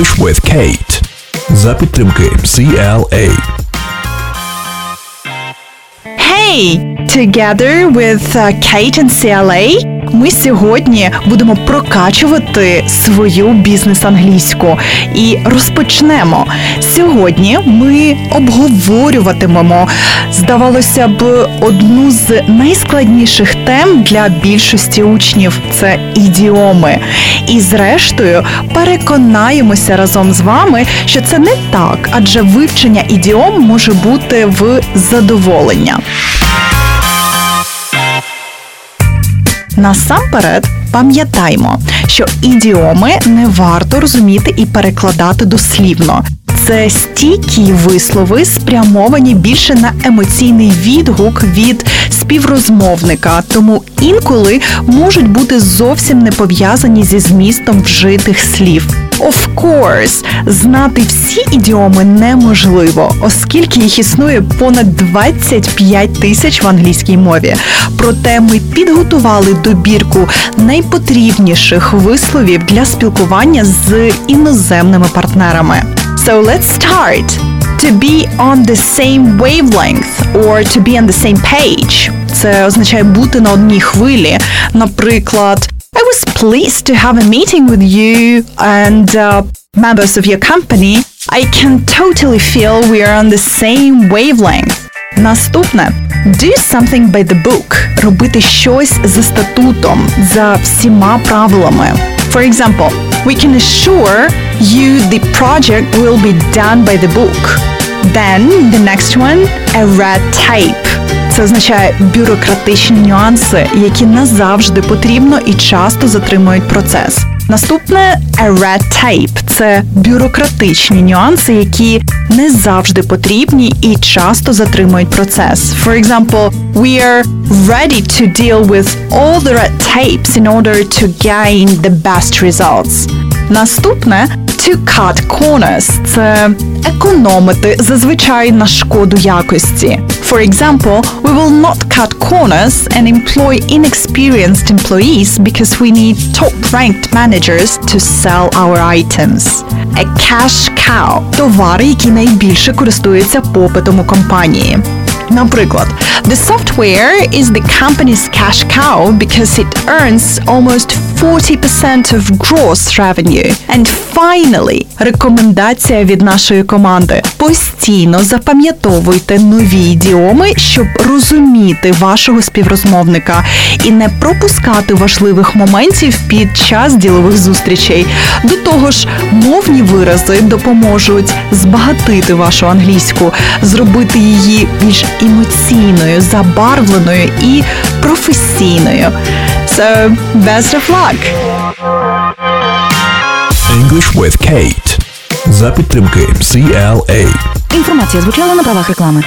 English with Kate. За підтримки CLA. Hey! Together with uh, Kate and CLA ми сьогодні будемо прокачувати свою бізнес-англійську і розпочнемо. Сьогодні ми обговорюватимемо, здавалося б, одну з найскладніших тем для більшості учнів це ідіоми. І зрештою переконаємося разом з вами, що це не так, адже вивчення ідіом може бути в задоволення. Насамперед пам'ятаймо, що ідіоми не варто розуміти і перекладати дослівно. Це стійкі вислови, спрямовані більше на емоційний відгук від співрозмовника, тому інколи можуть бути зовсім не пов'язані зі змістом вжитих слів. Of course, знати всі ідіоми неможливо, оскільки їх існує понад 25 тисяч в англійській мові. Проте ми підготували добірку найпотрібніших висловів для спілкування з іноземними партнерами. So let's start. To be on the same wavelength or to be on the same page. Це означає бути на одній хвилі. Наприклад, I was pleased to have a meeting with you and uh, members of your company. I can totally feel we are on the same wavelength. Наступне do something by the book. Робити щось за статутом, за всіма правилами. For example, we can assure you the project will be done by the book. Then the next one a red tape. Це означає бюрократичні нюанси, які не завжди потрібно і часто затримують процес. Наступне a red tape – це бюрократичні нюанси, які не завжди потрібні і часто затримують процес. For example, we are ready to deal with all the red tapes in order to gain the best results. Наступне to cut corners – це економити зазвичай на шкоду якості. For example, we will not cut corners and employ inexperienced employees because we need top-ranked managers to sell our items. A cash cow – товари, які найбільше користуються попитом у компанії. Наприклад, the software is the company's cash cow because it earns almost 40% of gross revenue. And finally, рекомендація від нашої команди. Постійно запам'ятовуйте нові ідіоми, щоб розуміти вашого співрозмовника і не пропускати важливих моментів під час ділових зустрічей. До того ж, мовні вирази допоможуть збагатити вашу англійську, зробити її більш емоційною, забарвленою і професійною. So, best of luck! English with Kate. За підтримки CLA. Інформація звучала на правах реклами.